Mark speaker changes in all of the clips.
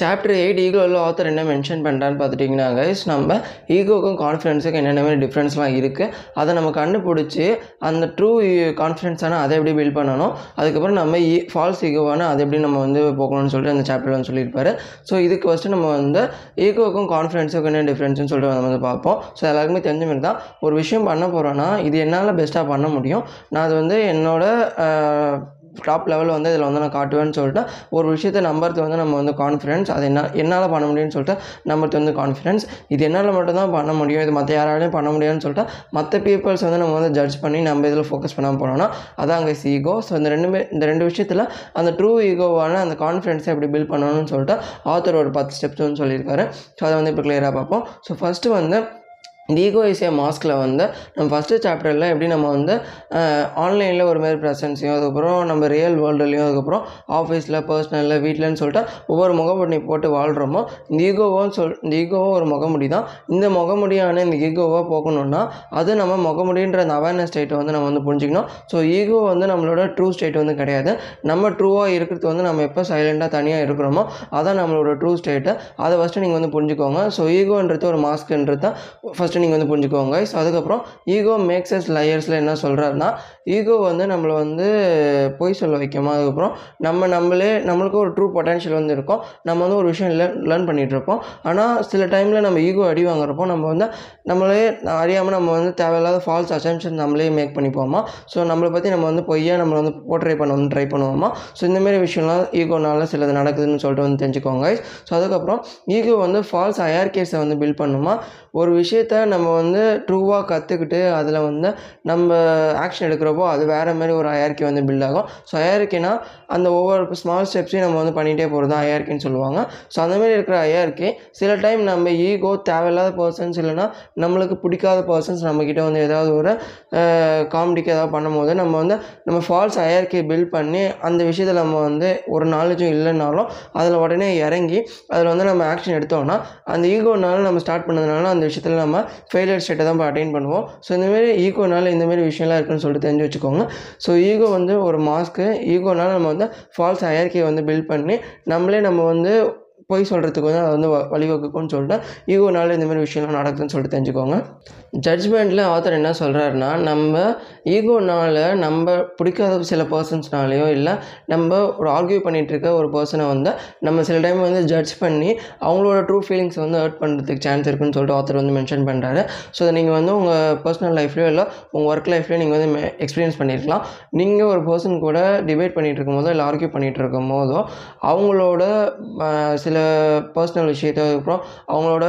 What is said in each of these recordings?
Speaker 1: Chapter eight ஈகோவில் author என்ன mention பண்ணுறான்னு பார்த்துட்டிங்கன்னா கைஸ் நம்ம ஈகோக்கும் கான்ஃபிடென்ஸுக்கும் என்னென்ன மாதிரி டிஃப்ரென்ஸ்லாம் இருக்குது அதை நம்ம கண்டுபிடிச்சி அந்த ட்ரூ கான்ஃபிடென்ஸான அதை எப்படி பில்ட் பண்ணணும் அதுக்கப்புறம் நம்ம ஈ ஃபால்ஸ் ஈகோவான அதை எப்படி நம்ம வந்து போக்கணும்னு சொல்லிட்டு அந்த சாப்டர் வந்து சொல்லியிருப்பாரு. ஸோ இதுக்கு ஃபஸ்ட்டு நம்ம வந்து ஈகோக்கும் கான்ஃபிடென்ஸுக்கும் என்ன டிஃப்ரென்ஸ்னு சொல்லிட்டு நம்ம வந்து பார்ப்போம். ஸோ எல்லாருக்குமே தெரிஞ்ச மாதிரி தான். ஒரு விஷயம் பண்ண போகிறோன்னா இது என்னால் பெஸ்ட்டாக பண்ண முடியும். நான் அது வந்து என்னோட டாப் லெவலில் வந்து இதில் வந்து நான் காட்டுவேன்னு சொல்லிட்டு ஒரு விஷயத்தை நம்புறது வந்து நம்ம வந்து கான்ஃபிடென்ஸ் அது என்ன என்னால் பண்ண முடியும்னு சொல்லிட்டு நம்புறது வந்து கான்ஃபிடென்ஸ் இது என்னால் மட்டும்தான் பண்ண முடியும் இது மற்ற யாராலையும் பண்ண முடியும்னு சொல்லிட்டு மற்ற பீப்புள்ஸ் வந்து நம்ம வந்து ஜட்ஜ் பண்ணி நம்ம இதில் ஃபோக்கஸ் பண்ணாமல் போனோம்னா அதான் அங்கே ஈகோ ஸோ இந்த ரெண்டுமே இந்த ரெண்டு விஷயத்தில் அந்த ட்ரூ ஈகோவான அந்த கான்ஃபிடன்ஸை எப்படி பில்ட் பண்ணணும்னு சொல்லிட்டு ஆத்தர் ஒரு பத்து ஸ்டெப்ஸ் வந்து சொல்லியிருக்காரு. ஸோ அதை வந்து இப்போ கிளியராக பார்ப்போம். ஸோ ஃபஸ்ட்டு வந்து இந்த ஈகோ மாஸ்கில் வந்து நம்ம ஃபஸ்ட்டு சாப்டரில் எப்படி நம்ம வந்து ஆன்லைனில் ஒரு மாதிரி ப்ரெசன்ஸையும் அதுக்கப்புறம் நம்ம ரியல் வேர்ல்டுலையும் அதுக்கப்புறம் ஆஃபீஸில் பர்சனலில் வீட்டிலன்னு சொல்லிட்டு ஒவ்வொரு முகமுடி போட்டு வாழ்கிறோமோ இந்த ஈகோவும் சொல் இந்த ஈகோவும் ஒரு முகமுடி தான். இந்த முகமுடியான இந்த ஈகோவாக போகணுன்னா அது நம்ம முகமுடின்ற அந்த அவேர்னஸ் ஸ்டேட்டை வந்து நம்ம வந்து புரிஞ்சிக்கணும். ஸோ ஈகோ வந்து நம்மளோட ட்ரூ ஸ்டேட் வந்து கிடையாது. நம்ம ட்ரூவாக இருக்கிறது வந்து நம்ம எப்போ சைலண்ட்டாக தனியாக இருக்கிறோமோ அதான் நம்மளோட ட்ரூ ஸ்டேட்டு அதை ஃபஸ்ட்டு நீங்கள் வந்து புரிஞ்சுக்கோங்க. ஸோ ஈகோன்றது ஒரு மாஸ்க்ன்றது தான் ஃபஸ்ட்டு நீங்கள் வந்து புரிஞ்சுக்கோங்க. ஸோ அதுக்கப்புறம் ஈகோ மேக்ஸ் எஸ் லயர்ஸில் என்ன சொல்கிறாருன்னா ஈகோ வந்து நம்மளை வந்து பொய் சொல்ல வைக்கமா? அதுக்கப்புறம் நம்ம நம்மளே நம்மளுக்கு ஒரு ட்ரூ பொட்டன்ஷியல் வந்து இருக்கும். நம்ம வந்து ஒரு விஷயம் லேர்ன் லேர்ன் பண்ணிகிட்டு இருப்போம் ஆனால் சில டைமில் நம்ம ஈகோ அடி வாங்குறப்போ நம்ம வந்து நம்மளே அறியாமல் நம்ம வந்து தேவையில்லாத ஃபால்ஸ் அசம்ஷன் நம்மளே மேக் பண்ணிப்போமா? ஸோ நம்மளை பற்றி நம்ம வந்து பொய்யாக நம்மளை வந்து போர்ட்ரை பண்ண வந்து ட்ரை பண்ணுவோமா ஸோ இந்தமாரி விஷயம்லாம் ஈகோனால சிலது நடக்குதுன்னு சொல்லிட்டு வந்து தெரிஞ்சுக்கோங்க ஸோ அதுக்கப்புறம் ஈகோ வந்து ஃபால்ஸ் அயர்கேஸை வந்து பில்ட் பண்ணுமா? ஒரு விஷயத்த நம்ம வந்து ட்ரூவாக கற்றுக்கிட்டு அதில் வந்து நம்ம ஆக்ஷன் எடுக்கிறப்போ அது வேறு மாதிரி ஒரு அயர்க்கி வந்து பில்ட் ஆகும். ஸோ அயர்க்கினா அந்த ஒவ்வொரு ஸ்மால் ஸ்டெப்ஸையும் நம்ம வந்து பண்ணிகிட்டே போகிறது தான் அயர்க்கின்னு சொல்லுவாங்க. ஸோ அந்தமாரி இருக்கிற அயர்க்கி சில டைம் நம்ம ஈகோ தேவையில்லாத பர்சன்ஸ் இல்லைனா நம்மளுக்கு பிடிக்காத பர்சன்ஸ் நம்மக்கிட்ட வந்து ஏதாவது ஒரு காமெடிக்கு ஏதாவது பண்ணும்போது நம்ம வந்து நம்ம ஃபால்ஸ் அயர்க்கி பில்ட் பண்ணி அந்த விஷயத்தில் நம்ம வந்து ஒரு நாலேஜும் இல்லைனாலும் அதில் உடனே இறங்கி அதில் வந்து நம்ம ஆக்ஷன் எடுத்தோம்னா அந்த ஈகோனால நம்ம ஸ்டார்ட் பண்ணதுனால அந்த விஷயத்தில் நம்ம ஃபெயிலியர் ஸ்டேட்டை தான் அட்டைன் பண்ணுவோம். ஸோ இந்தமாரி ஈகோனால இந்தமாரி விஷயம்லாம் இருக்குன்னு சொல்லிட்டு தெரிஞ்சு வச்சுக்கோங்க. ஸோ ஈகோ வந்து ஒரு மாஸ்க்கு ஈகோனால நம்ம வந்து ஃபால்ஸ் அயற்கையை வந்து பில்ட் பண்ணி நம்மளே நம்ம வந்து பொய் சொல்கிறதுக்கு வந்து அது வந்து வ- வழிவகுக்கும்னு சொல்லிட்டு ஈகோனால இந்தமாதிரி விஷயம்லாம் நடக்குதுன்னு சொல்லிட்டு தெரிஞ்சுக்கோங்க. ஜட்ஜ்மெண்ட்டில் ஆத்தர் என்ன சொல்கிறாருன்னா நம்ம ஈகோனால் நம்ம பிடிக்காத சில பர்சன்ஸ்னாலேயோ இல்லை நம்ம ஒரு ஆர்கியூ பண்ணிகிட்டு இருக்க ஒரு பர்சனை வந்து நம்ம சில டைம் வந்து ஜட்ஜ் பண்ணி அவங்களோட ட்ரூ ஃபீலிங்ஸ் வந்து ஹர்ட் பண்ணுறதுக்கு சான்ஸ் இருக்குன்னு சொல்லிட்டு ஆத்தர் வந்து மென்ஷன் பண்ணுறாரு ஸோ அதை நீங்கள் வந்து உங்கள் பர்சனல் லைஃப்லையோ இல்லை உங்கள் ஒர்க் லைஃப்லையோ நீங்கள் வந்து எக்ஸ்பீரியன்ஸ் பண்ணியிருக்கலாம் நீங்கள் ஒரு பர்சன் கூட டிபேட் பண்ணிகிட்டு இருக்கும்போதோ இல்லை ஆர்கியூ பண்ணிகிட்டு இருக்கும் போதோ அவங்களோட சில சில பர்சனல் விஷயத்தை அதுக்கப்புறம் அவங்களோட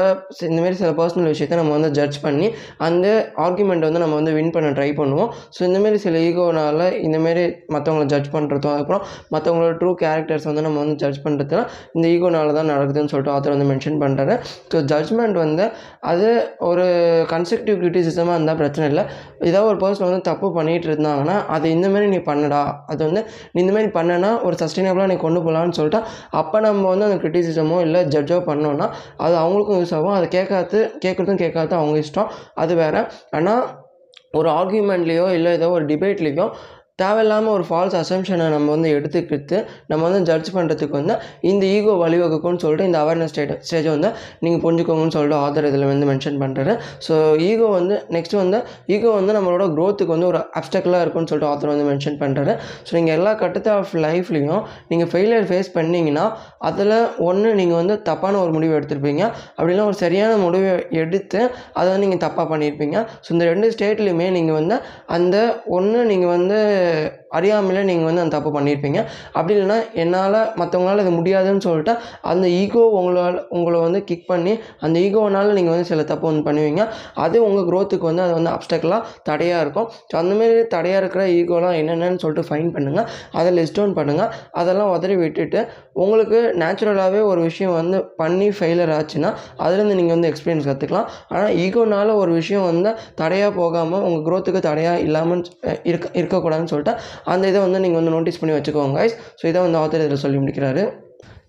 Speaker 1: இந்தமாரி சில பர்சனல் விஷயத்தை நம்ம வந்து ஜட்ஜ் பண்ணி அந்த ஆர்குமெண்ட் வந்து நம்ம வந்து வின் பண்ண ட்ரை பண்ணுவோம். ஸோ இந்தமாரி சில ஈகோனால் இந்தமாரி மற்றவங்கள ஜட்ஜ் பண்ணுறதும் அதுக்கப்புறம் மற்றவங்களோட ட்ரூ கேரக்டர்ஸ் வந்து நம்ம வந்து ஜட்ஜ் பண்ணுறதுலாம் இந்த ஈகோனால தான் நடக்குதுன்னு சொல்லிட்டு ஆத்தர் வந்து மென்ஷன் பண்ணுறாரு ஸோ ஜட்ஜ்மெண்ட் வந்து அது ஒரு கன்ஸ்ட்ரக்டிவ் கிரிட்டிசிசமாக இருந்தால் பிரச்சனை இல்லை. ஏதாவது ஒரு பர்சன் வந்து தப்பு பண்ணிகிட்டு இருந்தாங்கன்னா அது இந்தமாரி நீ பண்ணுடா அது வந்து நீ இந்தமாரி பண்ணனா ஒரு சஸ்டைனபிளாக நீ கொண்டு போகலான்னு சொல்லிட்டு அப்போ நம்ம வந்து அந்த கிரிட்டிசிசம் இல்லை ஜட்ஜோ பண்ணோன்னா அது அவங்களுக்கும் யூஸ் ஆகும். அதை கேட்காது கேட்குறதும் கேட்காது. அவங்க இஷ்டம். அது வேறு. ஆனால் ஒரு ஆர்கியூமெண்ட்லேயோ இல்லை ஏதோ ஒரு டிபேட்லேயோ தேவையில்லாமல் ஒரு ஃபால்ஸ் அசம்ஷனை நம்ம வந்து எடுத்துக்கிட்டு நம்ம வந்து ஜட்ஜ் பண்ணுறதுக்கு வந்து இந்த ஈகோ வழிவகுக்கும்னு சொல்லிட்டு இந்த அவேர்னஸ் ஸ்டேட் ஸ்டேஜை வந்து நீங்கள் புரிஞ்சுக்கோங்கன்னு சொல்லிட்டு ஆதர் இதில் வந்து மென்ஷன் பண்ணுறாரு ஸோ ஈகோ வந்து நெக்ஸ்ட் வந்து ஈகோ வந்து நம்மளோட க்ரோத்துக்கு வந்து ஒரு அப்டக்கலாக இருக்கும்னு சொல்லிட்டு ஆத்தர் வந்து மென்ஷன் பண்ணுறாரு ஸோ நீங்கள் எல்லா கட்டத்தை ஆஃப் லைஃப்லையும் நீங்கள் ஃபெயிலியர் ஃபேஸ் பண்ணிங்கன்னா அதில் ஒன்று நீங்கள் வந்து தப்பான ஒரு முடிவு எடுத்திருப்பீங்க. அப்படின்னா ஒரு சரியான முடிவை எடுத்து அதை வந்து நீங்கள் தப்பாக பண்ணியிருப்பீங்க. ஸோ இந்த ரெண்டு ஸ்டேட்லேயுமே நீங்கள் வந்து அந்த ஒன்று நீங்கள் வந்து the அறியாமலே நீங்கள் வந்து அந்த தப்பு பண்ணியிருப்பீங்க அப்படி இல்லைன்னா என்னால் மற்றவங்களால இது முடியாதுன்னு சொல்லிட்டு அந்த ஈகோ உங்களால் உங்களை வந்து கிக் பண்ணி அந்த ஈகோனால் நீங்கள் வந்து சில தப்பு வந்து பண்ணுவீங்க. அது உங்கள் க்ரோத்துக்கு வந்து அது வந்து அப்டக்கலாக தடையாக இருக்கும். ஸோ அந்தமாரி தடையாக இருக்கிற ஈகோலாம் என்னென்னு சொல்லிட்டு ஃபைன் பண்ணுங்கள் அதை லிஸ்ட் டவுன் பண்ணுங்கள் அதெல்லாம் உதறி விட்டுட்டு உங்களுக்கு நேச்சுரலாகவே ஒரு விஷயம் வந்து பண்ணி ஃபெயிலர் ஆச்சுன்னா அதுலேருந்து நீங்கள் வந்து எக்ஸ்பீரியன்ஸ் கற்றுக்கலாம் ஆனால் ஈகோனால் ஒரு விஷயம் வந்து தடையாக போகாமல் உங்கள் க்ரோத்துக்கு தடையாக இல்லாமல் இருக்க இருக்கக்கூடாதுன்னு சொல்லிட்டு அந்த இதை வந்து நீங்கள் வந்து நோட்டீஸ் பண்ணி வச்சுக்கோங்க ஸோ இதை வந்து ஆத்தர் இதில் சொல்லி முடிக்கிறாரு.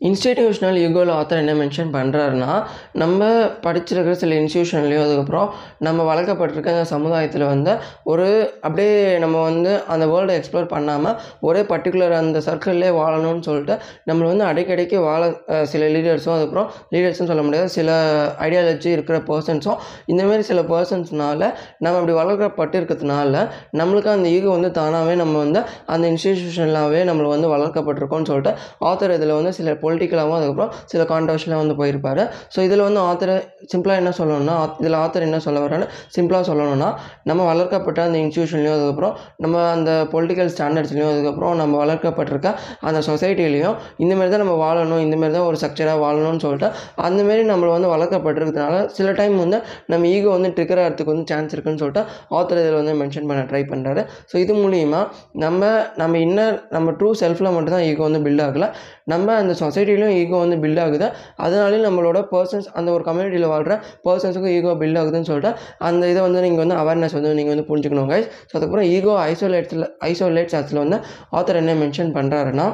Speaker 1: இன்ஸ்டிடியூஷனல் யுகோவில் ஆத்தர் என்ன மென்ஷன் பண்ணுறாருன்னா நம்ம படிச்சிருக்கிற சில இன்ஸ்டியூஷன்லேயும் அதுக்கப்புறம் நம்ம வளர்க்கப்பட்டிருக்க அந்த சமுதாயத்தில் வந்து ஒரு அப்படியே நம்ம வந்து அந்த வேர்ல்டை எக்ஸ்ப்ளோர் பண்ணாமல் ஒரே பர்டிகுலர் அந்த சர்க்கிள்லேயே வாழணும்னு சொல்லிட்டு நம்மளை வந்து அடிக்கடிக்கு வாழ சில லீடர்ஸும் அதுக்கப்புறம் லீடர்ஸும் சொல்ல முடியாது சில ஐடியாலஜி இருக்கிற பர்சன்ஸும் இந்தமாரி சில பர்சன்ஸ்னால நம்ம அப்படி வளர்க்கப்பட்டிருக்கிறதுனால நம்மளுக்கு அந்த ஈகோ வந்து தானாகவே நம்ம வந்து அந்த இன்ஸ்டிடியூஷன்லாகவே நம்மளை வந்து வளர்க்கப்பட்டிருக்கோம்னு சொல்லிட்டு ஆத்தர் இதில் வந்து சில பொலிட்டிக்கலாகவும் அதுக்கப்புறம் சில கான்ட்ரவர்ஷியலாக வந்து போயிருப்பாரு. ஸோ இதில் வந்து ஆத்தர் சிம்பிளாக என்ன சொல்லணும்னா இதில் ஆத்தர் என்ன சொல்ல வரேன்னு சிம்பிளாக சொல்லணும்னா நம்ம வளர்க்கப்பட்ட அந்த இன்ஸ்டியூஷன்லையும் அதுக்கப்புறம் நம்ம அந்த பொலிட்டிக்கல் ஸ்டாண்டர்ட்ஸ்லையும் அதுக்கப்புறம் நம்ம வளர்க்கப்பட்டிருக்க அந்த சொசைட்டிலையும் இந்தமாரி தான் நம்ம வாழணும் இந்தமாரி தான் ஒரு ஸ்ட்ரக்சராக வாழணும்னு சொல்லிட்டு அந்தமாரி நம்மளை வந்து வளர்க்கப்பட்டிருக்கிறதுனால சில டைம் வந்து நம்ம ஈகோ வந்து ட்ரிகர் ஆகிறதுக்கு வந்து சான்ஸ் இருக்குன்னு சொல்லிட்டு ஆத்தர் இதில் வந்து மென்ஷன் பண்ண ட்ரை பண்ணுறாரு ஸோ இது மூலிமா நம்ம நம்ம இன்னர் நம்ம ட்ரூ செல்ஃபில் மட்டும்தான் ஈகோ வந்து பில்ட் ஆகலை. நம்ம அந்த சொசைட்டிலையும் ஈகோ வந்து பில்ட் ஆகுது. அதனாலேயும் நம்மளோட பர்சன்ஸ் அந்த ஒரு கம்யூனிட்டியில் வாழ்கிற பர்சன்ஸுக்கும் ஈகோ பில்ட் ஆகுதுன்னு சொல்லிட்டு அந்த இதை வந்து நீங்கள் வந்து அவேர்னஸ் வந்து நீங்கள் வந்து புரிஞ்சுக்கணும் கைஸ் ஸோ அதுக்கப்புறம் ஈகோ ஐசோலேட்ஸில் ஐசோலேட்ஸ் அதில் வந்து ஆத்தர் என்ன மென்ஷன் பண்ணுறாருன்னா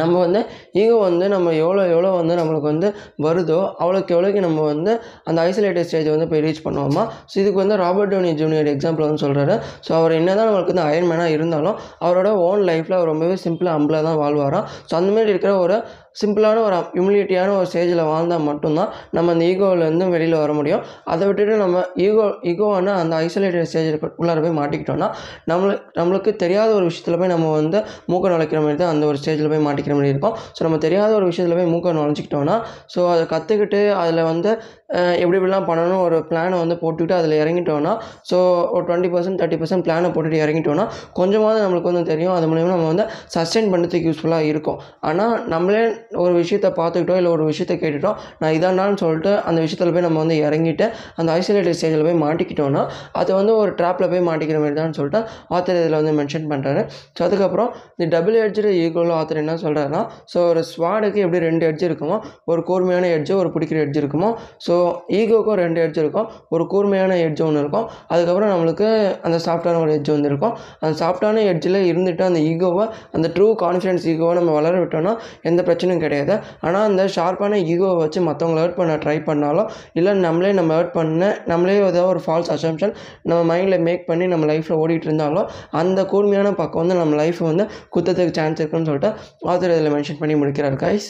Speaker 1: நம்ம வந்து ஈகோ வந்து நம்ம எவ்வளோ எவ்வளோ வந்து நம்மளுக்கு வந்து வருதோ அவ்வளோக்கு எவ்வளோக்கு நம்ம வந்து அந்த ஐசோலேட்டட் ஸ்டேஜை வந்து போய் ரீச் பண்ணுவோமா? ஸோ இதுக்கு வந்து ராபர்ட் டோனி ஜூனியர் எக்ஸாம்பிள் வந்து சொல்கிறாரு ஸோ அவர் என்ன தான் நம்மளுக்கு வந்து அயன்மேனாக இருந்தாலும் அவரோட ஓன் லைஃப்பில் அவர் ரொம்பவே சிம்பிளாக அம்பிளாக தான் வாழ்வாராம். ஸோ அந்தமாரி இருக்கிற ஒரு சிம்பிளான ஒரு ஹியூமிலிட்டியான ஒரு ஸ்டேஜில் வாழ்ந்தால் மட்டும்தான் நம்ம அந்த ஈகோவிலேருந்து வெளியில் வர முடியும். அதை விட்டுட்டு நம்ம ஈகோ ஈகோவான அந்த ஐசோலேட்டட் ஸ்டேஜில் உள்ளார போய் மாட்டிக்கிட்டோம்னா நம்மளுக்கு நம்மளுக்கு தெரியாத ஒரு விஷயத்தில் போய் நம்ம வந்து மூக்க நுழைக்கிற மாதிரி தான் அந்த ஒரு ஸ்டேஜில் போய் மாட்டிக்கிற மாதிரி இருக்கும். ஸோ நம்ம தெரியாத ஒரு விஷயத்தில் போய் மூக்க நுழைஞ்சிக்கிட்டோம்னா ஸோ அதை கற்றுக்கிட்டு அதில் வந்து எப்படி எப்படிலாம் பண்ணணும் ஒரு பிளானை வந்து போட்டுக்கிட்டு அதில் இறங்கிட்டோம்னா ஸோ ஒரு டுவெண்ட்டி பர்சன்ட் தேர்ட்டி பர்சன்ட் பிளானை போட்டுட்டு இறங்கிட்டோம்னா கொஞ்சமாவது நம்மளுக்கு வந்து தெரியும். அது மூலிமா நம்ம வந்து சஸ்டெயின் பண்ணுறதுக்கு யூஸ்ஃபுல்லாக இருக்கும். ஆனால் நம்மளே ஒரு விஷயத்த பார்த்துக்கிட்டோம் இல்லை ஒரு விஷயத்த கேட்டுட்டோம் நான் இதானான்னு சொல்லிட்டு அந்த விஷயத்தில் போய் நம்ம வந்து இறங்கிட்டு அந்த ஐசோலேட்டட் ஸ்டேஜில் போய் மாட்டிக்கிட்டோன்னா அது வந்து ஒரு ட்ராப்பில் போய் மாட்டிக்கிற மாதிரி தான் சொல்லிட்டு ஆத்தர் இதில் வந்து மென்ஷன் பண்ணுறாரு ஸோ அதுக்கப்புறம் இந்த டபுள் எட்ஜு ஈக்குவலாக ஆத்தர் என்ன சொல்கிறாருன்னா ஸோ ஒரு ஸ்வாடுக்கு எப்படி ரெண்டு எட்ஜ் இருக்குமோ ஒரு கூர்மையான எட்ஜு ஒரு பிடிக்கிற எட்ஜ் இருக்குமோ ஸோ ஈகோக்கும் ரெண்டு எட்ஜ் இருக்கும் ஒரு கூர்மையான எட்ஜ் ஒன்று இருக்கும். அதுக்கப்புறம் நம்மளுக்கு அந்த சாஃப்டான ஒரு எட்ஜ் வந்து இருக்கும். அந்த சாஃப்டான எட்ஜில் இருந்துட்டு அந்த ஈகோவை அந்த ட்ரூ கான்ஃபிடன்ஸ் ஈகோவை நம்ம வளர விட்டோம்னா எந்த பிரச்சனையும் கிடையாது. ஆனால் அந்த ஷார்ப்பான ஈகோவை வச்சு மற்றவங்கள ஹர்ட் பண்ண ட்ரை பண்ணாலும் இல்லை நம்மளே நம்ம ஹர்ட் பண்ண நம்மளே ஏதாவது ஒரு ஃபால்ஸ் அசம்ஷன் நம்ம மைண்டில் மேக் பண்ணி நம்ம லைஃப்பில் ஓடிட்டு இருந்தாலும் அந்த கூர்மையான பக்கம் வந்து நம்ம லைஃப் வந்து குத்தத்துக்கு சான்ஸ் இருக்குன்னு சொல்லிட்டு ஆத்தர் இதில் மென்ஷன் பண்ணி முடிக்கிறார் கைஸ்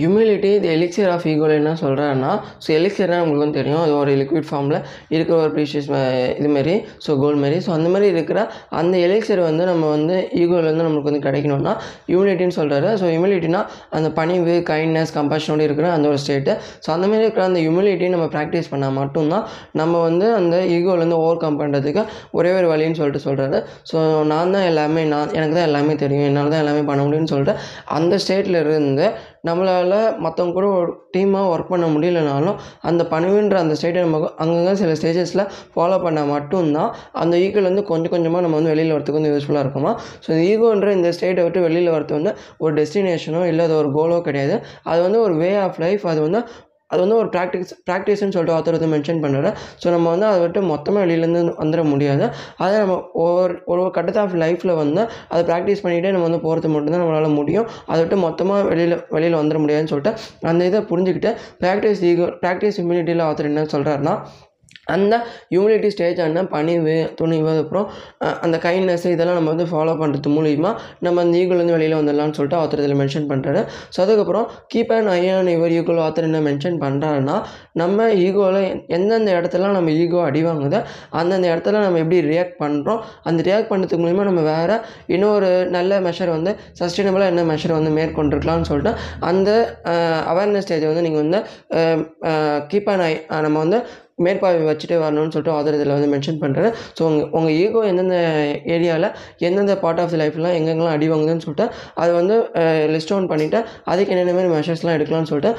Speaker 1: ஹியூமிலிட்டி இது எலிக்சர் ஆஃப் ஈகோவில் என்ன சொல்கிறாருன்னா ஸோ எலிக்சர்னா உங்களுக்கு வந்து தெரியும். அது ஒரு லிக்விட் ஃபார்மில் இருக்கிற ஒரு ப்ரீஷியஸ் இதுமாரி ஸோ கோல்ட் மாரி ஸோ அந்த மாதிரி இருக்கிற அந்த எலிக்சர் வந்து நம்ம வந்து ஈகோலேருந்து நம்மளுக்கு வந்து கிடைக்கணும்னா ஹியூமிலிட்டின்னு சொல்கிறாரு ஸோ ஹியூமிலிட்டினா அந்த பணிவு கைண்ட்னஸ் கம்பேஷனோடு இருக்கிற அந்த ஒரு ஸ்டேட்டு ஸோ அந்த மாதிரி இருக்கிற அந்த ஹியூமிலிட்டி நம்ம ப்ராக்டிஸ் பண்ணால் மட்டும்தான் நம்ம வந்து அந்த ஈகோலேருந்து ஓவர் கம் பண்ணுறதுக்கு ஒரே ஒரு வழின்னு சொல்லிட்டு சொல்கிறாரு ஸோ நான் தான் எல்லாமே நான் எனக்கு தான் எல்லாமே தெரியும். என்னால் தான் எல்லாமே பண்ண முடியும்னு சொல்லிட்டு அந்த ஸ்டேட்டில் இருந்து நம்மளால் மற்றவங்க கூட ஒரு டீமாக ஒர்க் பண்ண முடியலனாலும் அந்த பணிவுன்ற அந்த ஸ்டேட்டை நம்ம அங்கங்கே சில ஸ்டேஜஸில் ஃபாலோ பண்ணால் மட்டும்தான் அந்த ஈகோலேருந்து கொஞ்சம் கொஞ்சமாக நம்ம வந்து வெளியில் வரத்துக்கு வந்து யூஸ்ஃபுல்லாக இருக்குமா? ஸோ இந்த ஈகோன்ற இந்த ஸ்டேட்டை விட்டு வெளியில் வரது வந்து ஒரு டெஸ்டினேஷனோ இல்லை அது ஒரு கோலோ கிடையாது. அது வந்து ஒரு வே ஆஃப் லைஃப் அது வந்து அது வந்து ஒரு ப்ராக்டிஸ் ப்ராக்டிஸ்னு சொல்லிட்டு ஆத்தர் வந்து மென்ஷன் பண்ணுறாரு ஸோ நம்ம வந்து அதை விட்டு மொத்தமாக வெளியிலேருந்து வந்துட முடியாது. அதை நம்ம ஒவ்வொரு ஒரு கட்டத்தை ஆஃப் லைஃப்பில் வந்து அதை ப்ராக்டிஸ் பண்ணிகிட்டே நம்ம வந்து போகிறது மட்டும்தான் நம்மளால் முடியும். அதை விட்டு மொத்தமாக வெளியில் வெளியில் வந்துட முடியாதுன்னு சொல்லிட்டு அந்த இதை புரிஞ்சுக்கிட்டு ப்ராக்டிஸ் ஈகோ ப்ராக்டிஸ் இம்யூனிட்டியில் ஆத்தர் என்ன சொல்கிறாருன்னா அந்த ஹியூமிலிட்டி ஸ்டேஜ் ஆன பணிவு துணிவு அப்புறம் அந்த கைண்ட்னஸ் இதெல்லாம் நம்ம வந்து ஃபாலோ பண்ணுறது மூலிமா நம்ம அந்த ஈகோலேருந்து வெளியில் வந்துடலாம்னு சொல்லிட்டு ஆத்தர் இதில் மென்ஷன் பண்ணுறாரு ஸோ அதுக்கப்புறம் கீப் அண்ட் ஐ இவர் ஈகோல் ஆத்தர் என்ன மென்ஷன் பண்ணுறாருன்னா நம்ம ஈகோவில் எந்தெந்த இடத்துல நம்ம ஈகோ அடி வாங்குதோ அந்தந்த இடத்துல நம்ம எப்படி ரியாக்ட் பண்ணுறோம் அந்த ரியாக்ட் பண்ணுறதுக்கு மூலிமா நம்ம வேறு இன்னொரு நல்ல மெஷர் வந்து சஸ்டைனபிளாக என்ன மெஷர் வந்து மேற்கொண்டிருக்கலாம்னு சொல்லிட்டு அந்த அவேர்னஸ் ஸ்டேஜை வந்து நீங்கள் வந்து கீப் அண்ட் ஐ நம்ம வந்து மேற்பார்வை வச்சுட்டு வரணும்னு சொல்லிட்டு ஆதர் இதில் வந்து மென்ஷன் பண்ணுறாரு ஸோ உங்கள் உங்கள் ஈகோ எந்தெந்த ஏரியாவில் எந்தெந்த பார்ட் ஆஃப் தி லைஃப்லாம் எங்கெங்கெல்லாம் அடி வாங்குதுன்னு சொல்லிட்டு அதை வந்து லிஸ்ட் டவுன் பண்ணிவிட்டு அதுக்கு என்னென்ன மாதிரி மெஷர்ஸ்லாம் எடுக்கலாம்னு சொல்லிட்டு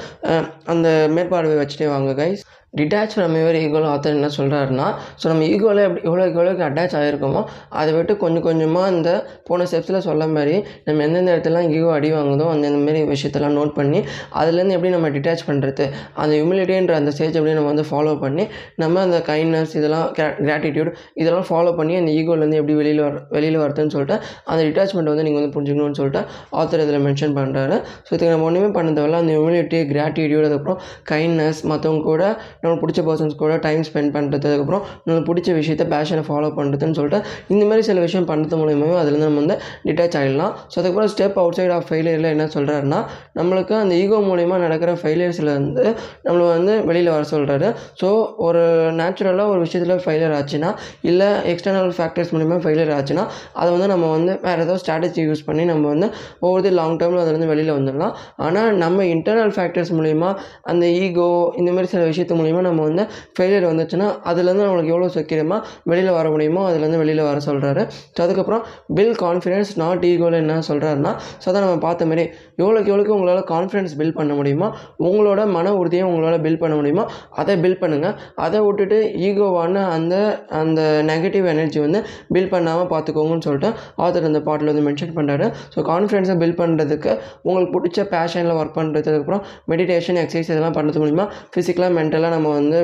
Speaker 1: அந்த மேற்பார்வை வச்சுட்டே வாங்க கைஸ் டிட்டாச் ஃப்ரம் யுவர் ஈகோவில் ஆத்தர் என்ன சொல்கிறாருன்னா ஸோ நம்ம ஈகோவில் எப்படி எவ்வளோக்கு எவ்வளோக்கு அட்டாச் ஆகிருக்கோமோ அதை விட்டு கொஞ்சம் கொஞ்சமாக இந்த போன ஸ்டெப்ஸில் சொல்ல மாதிரி நம்ம எந்தெந்த இடத்துலாம் ஈகோ அடி வாங்குதோ அந்த மாதிரி விஷயத்தெல்லாம் நோட் பண்ணி அதுலேருந்து எப்படி நம்ம டிட்டாச் பண்ணுறது அந்த ஹியூமிலிட்டின்ற அந்த ஸ்டேஜ் எப்படி நம்ம வந்து ஃபாலோ பண்ணி நம்ம அந்த கைண்ட்னஸ் இதெல்லாம் கிராட்டிடியூட் இதெல்லாம் ஃபாலோ பண்ணி அந்த ஈகோலேருந்து எப்படி வெளியில் வர வெளியில் வரதுன்னு சொல்லிட்டு அந்த டிட்டாச்மெண்ட் வந்து நீங்கள் வந்து புரிஞ்சுக்கணும்னு சொல்லிட்டு ஆத்தர் இதில் மென்ஷன் பண்ணுறாரு ஸோ இதுக்கு நம்ம ஒன்றுமே பண்ண தேவையில்ல. அந்த ஹியூமிலிட்டி கிராட்டிடியூட் அதுக்கப்புறம் கைண்ட்னஸ் மற்றவங்க கூட நம்மளுக்கு பிடிச்ச பர்சன்ஸ் கூட டைம் ஸ்பெண்ட் பண்ணுறதுக்கப்புறம் நம்மளுக்கு பிடிச்ச விஷயத்த பேஷனை ஃபாலோ பண்ணுறதுன்னு சொல்லிட்டு இந்த மாதிரி சில விஷயம் பண்ணுறது மூலியமாகவும் அதுலேருந்து நம்ம வந்து டிட்டாச் ஆகிடலாம் ஸோ அதுக்கப்புறம் ஸ்டெப் அவுட் சைட் ஆஃப் ஃபெயிலியரில் என்ன சொல்கிறாருன்னா நம்மளுக்கு அந்த ஈகோ மூலிமா நடக்கிற ஃபெயிலியர்ஸில் வந்து நம்மளை வந்து வெளியில் வர சொல்கிறாரு ஸோ ஒரு நேச்சுரலாக ஒரு விஷயத்தில் ஃபெயிலியர் ஆச்சுன்னா இல்லை எக்ஸ்டர்னல் ஃபேக்டர்ஸ் மூலிமா ஃபெயிலியர் ஆச்சுன்னா அதை வந்து நம்ம வந்து வேறு ஏதோ ஸ்ட்ராட்டஜி யூஸ் பண்ணி நம்ம வந்து ஒவ்வொரு லாங் டேர்மில் அதுலேருந்து வெளியில் வந்துடலாம். ஆனால் நம்ம இன்டர்னல் ஃபேக்டர்ஸ் மூலிமா அந்த ஈகோ இந்த மாதிரி சில விஷயத்து மூலிமா நம்ம வந்து ஃபெயிலியர் வந்துச்சுன்னா அதுலேருந்து நம்மளுக்கு எவ்வளோ சீக்கிரமாக வெளியில் வர முடியுமோ அதுலேருந்து வெளியில் வர சொல்கிறாரு ஸோ அதுக்கப்புறம் பில் கான்ஃபிடென்ஸ் நாட் ஈகோவில் என்ன சொல்கிறாருன்னா ஸோ அதை நம்ம பார்த்த மாதிரி எவ்வளோக்கு எவ்வளோக்கு உங்களால் கான்ஃபிடென்ஸ் பில்ட் பண்ண முடியுமோ உங்களோட மன உறுதியை உங்களால் பில்ட் பண்ண முடியுமோ அதை பில்ட் பண்ணுங்கள் அதை விட்டுட்டு ஈகோவான அந்த அந்த நெகட்டிவ் எனர்ஜி வந்து பில்ட் பண்ணாமல் பார்த்துக்கோங்கன்னு சொல்லிட்டு ஆத்தர் அந்த பாட்டில் வந்து மென்ஷன் பண்ணுறாரு ஸோ கான்ஃபிடென்ஸை பில்ட் பண்ணுறதுக்கு உங்களுக்கு பிடிச்ச பேஷனில் ஒர்க் பண்ணுறதுக்கப்புறம் மெடிடேஷன் எக்ஸசைஸ் இதெல்லாம் பண்ணுறது மூலிமா ஃபிசிக்கலாக மென்டலாக நம்ம வந்து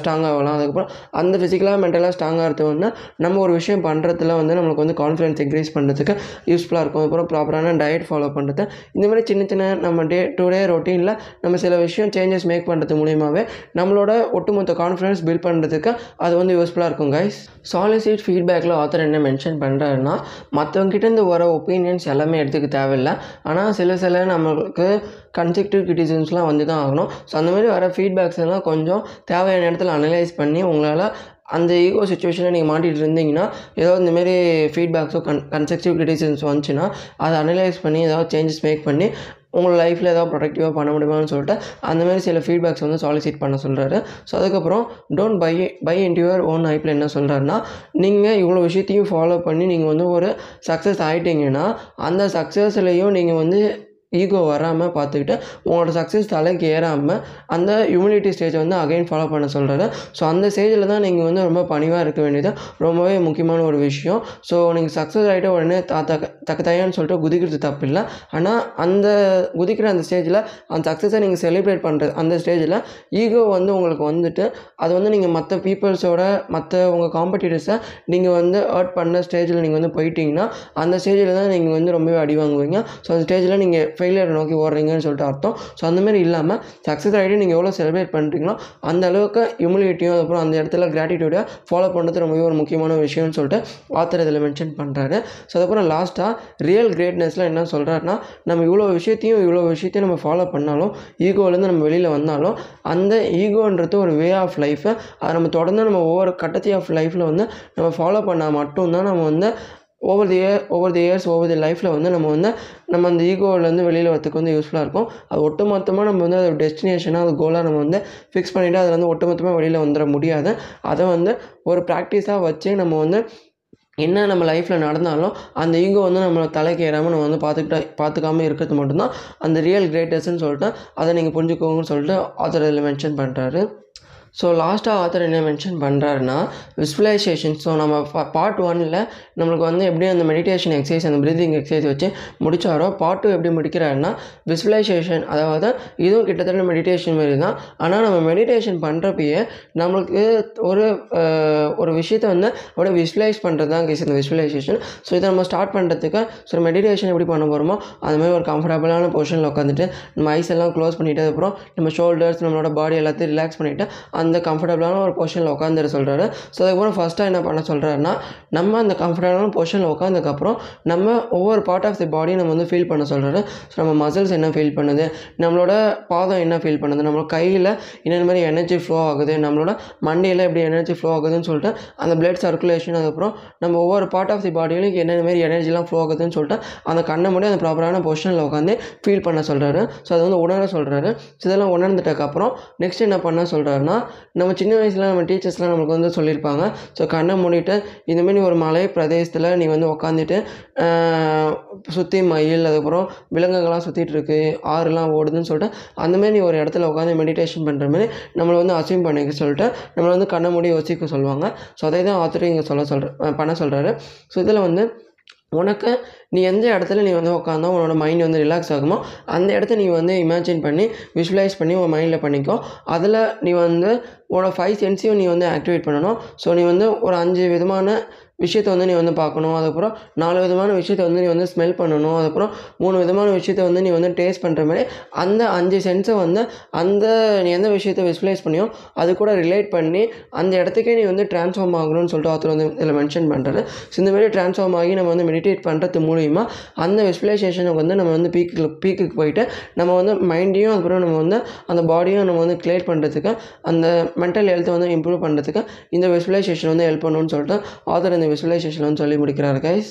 Speaker 1: ஸ்ட்ராங் ஆகலாம். அதுக்கப்புறம் அந்த ஃபிசிக்கலாக மென்டலாக ஸ்ட்ராங்காக இருந்தோம்னா வந்து நம்ம ஒரு விஷயம் பண்ணுறதுல வந்து நம்மளுக்கு வந்து கான்ஃபிடன்ஸ் இன்க்ரீஸ் பண்ணுறதுக்கு யூஸ்ஃபுல்லாக இருக்கும். அப்புறம் ப்ராப்பரான டயட் ஃபாலோ பண்ணுறது இந்த மாதிரி சின்ன சின்ன நம்ம டே டு டே ரொட்டீனில் நம்ம சில விஷயம் சேஞ்சஸ் மேக் பண்ணுறது மூலியமாகவே நம்மளோட ஒட்டுமொத்த கான்ஃபிடன்ஸ் பில்ட் பண்ணுறதுக்கு அது வந்து யூஸ்ஃபுல்லாக இருக்கும் கைஸ் சாலிசிட் ஃபீட்பேக்கில் ஆத்தர் என்ன மென்ஷன் பண்ணுறாருன்னா மற்றவங்கிட்டேருந்து வர ஒப்பீனியன்ஸ் எல்லாமே எடுத்துக்க தேவையில்லை. ஆனால் சில சில நம்மளுக்கு கன்ஸ்ட்ரக்டிவ் கிரிட்டிசிசம்ஸ்லாம் வந்து தான் ஆகணும். ஸோ அந்த மாதிரி வர ஃபீட்பேக்ஸ் எல்லாம் கொஞ்சம் தேவையான இடத்துல அனலைஸ் பண்ணி உங்களால் அந்த ஈகோ சுச்சுவேஷனில் நீங்கள் மாட்டிகிட்டு இருந்தீங்கன்னா ஏதோ இந்தமாரி ஃபீட்பேக்ஸோ கன் கன்ஸ்ட்ரக்டிவ் கிரிட்டிசிசம்ஸ் வந்துச்சுன்னா அதை அனலைஸ் பண்ணி ஏதாவது சேஞ்சஸ் மேக் பண்ணி உங்கள் லைஃப்பில் ஏதாவது ப்ரொடக்டிவாக பண்ண முடியுமான்னு சொல்லிட்டு அந்தமாரி சில ஃபீட்பேக்ஸ் வந்து சாலிசிட் பண்ண சொல்கிறாரு ஸோ அதுக்கப்புறம் don't buy buy into your own ஐப்பில் என்ன சொல்கிறாருன்னா நீங்கள் இவ்வளோ விஷயத்தையும் ஃபாலோ பண்ணி நீங்கள் வந்து ஒரு சக்ஸஸ் ஆகிட்டீங்கன்னா அந்த சக்ஸஸ்லேயும் நீங்கள் வந்து ஈகோ வராமல் பார்த்துக்கிட்டு உங்களோட சக்ஸஸ் தலைக்கு ஏறாமல் அந்த ஹியூமிலிட்டி ஸ்டேஜை வந்து அகைன் ஃபாலோ பண்ண சொல்கிறாரு ஸோ அந்த ஸ்டேஜில் தான் நீங்கள் வந்து ரொம்ப பணிவாக இருக்க வேண்டியது. ரொம்பவே முக்கியமான ஒரு விஷயம். ஸோ நீங்கள் சக்ஸஸ் ஆகிட்ட உடனே தக்க தக்க தயான்னு சொல்லிட்டு குதிக்கிறது தப்பு இல்லை ஆனால் அந்த குதிக்கிற அந்த ஸ்டேஜில் அந்த சக்ஸஸை நீங்கள் செலிப்ரேட் பண்ணுறது அந்த ஸ்டேஜில் ஈகோ வந்து உங்களுக்கு வந்துட்டு அது வந்து நீங்கள் மற்ற பீப்புள்ஸோட மற்ற உங்கள் காம்படிட்டர்ஸை நீங்கள் வந்து ஏர்ட் பண்ண ஸ்டேஜில் நீங்கள் வந்து போயிட்டீங்கன்னா அந்த ஸ்டேஜில் தான் நீங்கள் வந்து ரொம்பவே அடி வாங்குவீங்க. ஸோ அந்த ஸ்டேஜில் நீங்கள் ஃபெயிலியரை நோக்கி ஓடுறீங்கன்னு சொல்லிட்டு அர்த்தம். ஸோ அந்தமாரி இல்லாமல் சக்ஸஸ் ஆகிட்டு நீங்கள் எவ்வளோ செலிப்ரேட் பண்ணுறீங்களோ அந்த அளவுக்கு ஹியூமிலிட்டியும் அதுக்கப்புறம் அந்த இடத்துல கிராட்டிடியூடாக ஃபாலோ பண்ணுறது ரொம்பவே ஒரு முக்கியமான விஷயம்னு சொல்லிட்டு ஆத்தர் இதில் மென்ஷன் பண்ணுறாரு ஸோ அதுக்கப்புறம் லாஸ்ட்டாக ரியல் கிரேட்னஸில் என்ன சொல்கிறாருன்னா நம்ம இவ்வளோ விஷயத்தையும் இவ்வளோ விஷயத்தையும் நம்ம ஃபாலோ பண்ணாலும் ஈகோலேருந்து நம்ம வெளியில் வந்தாலும் அந்த ஈகோன்றது ஒரு வே ஆஃப் லைஃபை அதை நம்ம தொடர்ந்து நம்ம ஒவ்வொரு கட்டத்தை ஆஃப் லைஃப்பில் வந்து நம்ம ஃபாலோ பண்ணால் மட்டும்தான் நம்ம வந்து over the year over the years over the லைஃப்பில் வந்து நம்ம வந்து நம்ம அந்த ஈகோவிலேருந்து வெளியில் வரத்துக்கு வந்து யூஸ்ஃபுல்லாக இருக்கும். அது ஒட்டுமொத்தமாக நம்ம வந்து அது டெஸ்டினேஷனாக அது கோலாக நம்ம வந்து ஃபிக்ஸ் பண்ணிவிட்டு அதில் வந்து ஒட்டுமொத்தமாக வெளியில் வந்துட முடியாது. அதை வந்து ஒரு ப்ராக்டிஸாக வச்சு நம்ம வந்து என்ன நம்ம லைஃப்பில் நடந்தாலும் அந்த ஈகோ வந்து நம்மளை தலைக்கு ஏறாமல் நம்ம வந்து பார்த்துக்கிட்டா பார்த்துக்காம இருக்கிறது மட்டும்தான். அந்த ரியல் கிரேட்டஸ்ன்னு சொல்லிட்டு அதை நீங்கள் புரிஞ்சுக்கோங்கன்னு சொல்லிட்டு ஆத்தர் இதில் மென்ஷன் பண்ணுறாரு ஸோ லாஸ்ட்டாக ஆத்தர் என்ன மென்ஷன் பண்ணுறாருன்னா விஸ்வலைசேஷன் ஸோ நம்ம பார்ட் ஒனில் நம்மளுக்கு வந்து எப்படி அந்த மெடிடேஷன் எக்ஸசைஸ் அந்த ப்ரீதிங் எக்ஸசைஸ் வச்சு முடித்தாரோ பார்ட் டூ எப்படி முடிக்கிறாருன்னா விஸ்வலைசேஷன் அதாவது இதுவும் கிட்டத்தட்ட மெடிடேஷன் மாதிரி தான் ஆனால் நம்ம மெடிடேஷன் பண்ணுறப்பயே நம்மளுக்கு ஒரு ஒரு விஷயத்தை வந்து அப்படியே விஸ்வலைஸ் பண்ணுறது தான் கேஸ் இந்த விஸ்வலைசேஷன் ஸோ இதை நம்ம ஸ்டார்ட் பண்ணுறதுக்கு ஸோ மெடிடேஷன் எப்படி பண்ண போகிறோமோ அதுமாதிரி ஒரு கம்ஃபர்டபுளான பொசிஷனில் உட்காந்துட்டு நம்ம ஐஸ் எல்லாம் க்ளோஸ் பண்ணிவிட்டு அதுக்கப்புறம் நம்ம ஷோல்டர்ஸ் நம்மளோட பாடி எல்லாத்தையும் ரிலாக்ஸ் பண்ணிவிட்டு அந்த கம்ஃபர்டபுளான ஒரு பொசிஷனில் உட்காந்துட சொல்கிறாரு ஸோ அதுக்கப்புறம் ஃபஸ்ட்டாக என்ன பண்ண சொல்கிறாருன்னா நம்ம அந்த கம்ஃபர்டபுளான பொசிஷனில் உட்காந்துக்கப்புறம் நம்ம ஒவ்வொரு பார்ட் ஆஃப் தி பாடியும் நம்ம வந்து ஃபீல் பண்ண சொல்கிறாரு ஸோ நம்ம மசில்ஸ் என்ன ஃபீல் பண்ணுது நம்மளோட பாதம் என்ன ஃபீல் பண்ணுது நம்மளோட கையில் என்னென்ன மாதிரி எனர்ஜி ஃப்ளோ ஆகுது நம்மளோட மண்டையில் எப்படி எனர்ஜி ஃப்ளோ ஆகுதுன்னு சொல்லிட்டு அந்த பிளட் சர்க்குலேஷன் அதுக்கப்புறம் நம்ம ஒவ்வொரு பார்ட் ஆஃப் தி பாடியிலும் என்னென்ன மாதிரி எனர்ஜிலாம் ஃப்ளோ ஆகுதுன்னு சொல்லிட்டு அந்த கண்ணை மூடி அந்த ப்ராப்பரான பொசிஷனில் உட்காந்து ஃபீல் பண்ண சொல்கிறாரு ஸோ அதை வந்து உணர சொல்கிறாரு ஸோ இதெல்லாம் உணர்ந்துட்டக்கப்புறம் நெக்ஸ்ட் என்ன பண்ண சொல்கிறாருன்னா நம்ம சின்ன வயசில் நம்ம டீச்சர்ஸ்லாம் நம்மளுக்கு வந்து சொல்லியிருப்பாங்க. ஸோ கண்ணை மூடிட்டு இந்தமாரி ஒரு மலை பிரதேசத்தில் நீ வந்து உக்காந்துட்டு சுற்றி மயில் அதுக்கப்புறம் விலங்குகள்லாம் சுற்றிட்டு இருக்கு ஆறுலாம் ஓடுதுன்னு சொல்லிட்டு அந்தமாரி நீ ஒரு இடத்துல உட்காந்து மெடிடேஷன் பண்ணுற மாதிரி நம்மளை வந்து அசீவ் பண்ணிக்க சொல்லிட்டு நம்மளை வந்து கண்ணை மூடி யோசிக்க சொல்லுவாங்க. ஸோ அதை தான் ஆத்தர் இங்கே சொல்ல சொல்கிற பண்ண சொல்கிறாரு ஸோ இதில் வந்து உனக்கு நீ எந்த இடத்துல நீ வந்து உட்காந்தோ உன்னோட மைண்ட் வந்து ரிலாக்ஸ் ஆகுமோ அந்த இடத்த நீ வந்து இமேஜின் பண்ணி விஷுவலைஸ் பண்ணி உன் மைண்டில் பண்ணிக்கோ. அதில் நீ வந்து உன்னோட ஃபைவ் சென்ஸையும் நீ வந்து ஆக்டிவேட் பண்ணணும். ஸோ நீ வந்து ஒரு அஞ்சு விதமான விஷயத்த வந்து நீ வந்து பார்க்கணும். அதுக்கப்புறம் நாலு விதமான விஷயத்த வந்து நீ வந்து ஸ்மெல் பண்ணணும். அதுக்கப்புறம் மூணு விதமான விஷயத்த வந்து நீ வந்து டேஸ்ட் பண்ணுற மாதிரி அந்த அஞ்சு சென்ஸை வந்து அந்த நீ எந்த விஷயத்தை விசுவலைஸ் பண்ணியோ அது கூட ரிலேட் பண்ணி அந்த இடத்துக்கே நீ வந்து ட்ரான்ஸ்ஃபார்ம் ஆகணும்னு சொல்லிட்டு ஆத்தர் வந்து இதில் மென்ஷன் பண்ணுறாரு ஸோ இந்த மாதிரி ட்ரான்ஸ்ஃபார்ம் ஆகி நம்ம வந்து மெடிடேட் பண்ணுறது மூலிமா அந்த விசுவலைசேஷனுக்கு வந்து நம்ம வந்து பீக்கு பீக்குக்கு போயிட்டு நம்ம வந்து மைண்டையும் அதுக்கப்புறம் நம்ம வந்து அந்த பாடியும் நம்ம வந்து கிளியர் பண்ணுறதுக்கு அந்த மென்டல் ஹெல்த்தை வந்து இம்ப்ரூவ் பண்ணுறதுக்கு இந்த விசுவலைசேஷன் வந்து ஹெல்ப் பண்ணணும்னு சொல்லிட்டு ஆத்தர் இந்த விசுவலைசேஷன் வந்து சொல்லி முடிக்கிறார் கைஸ்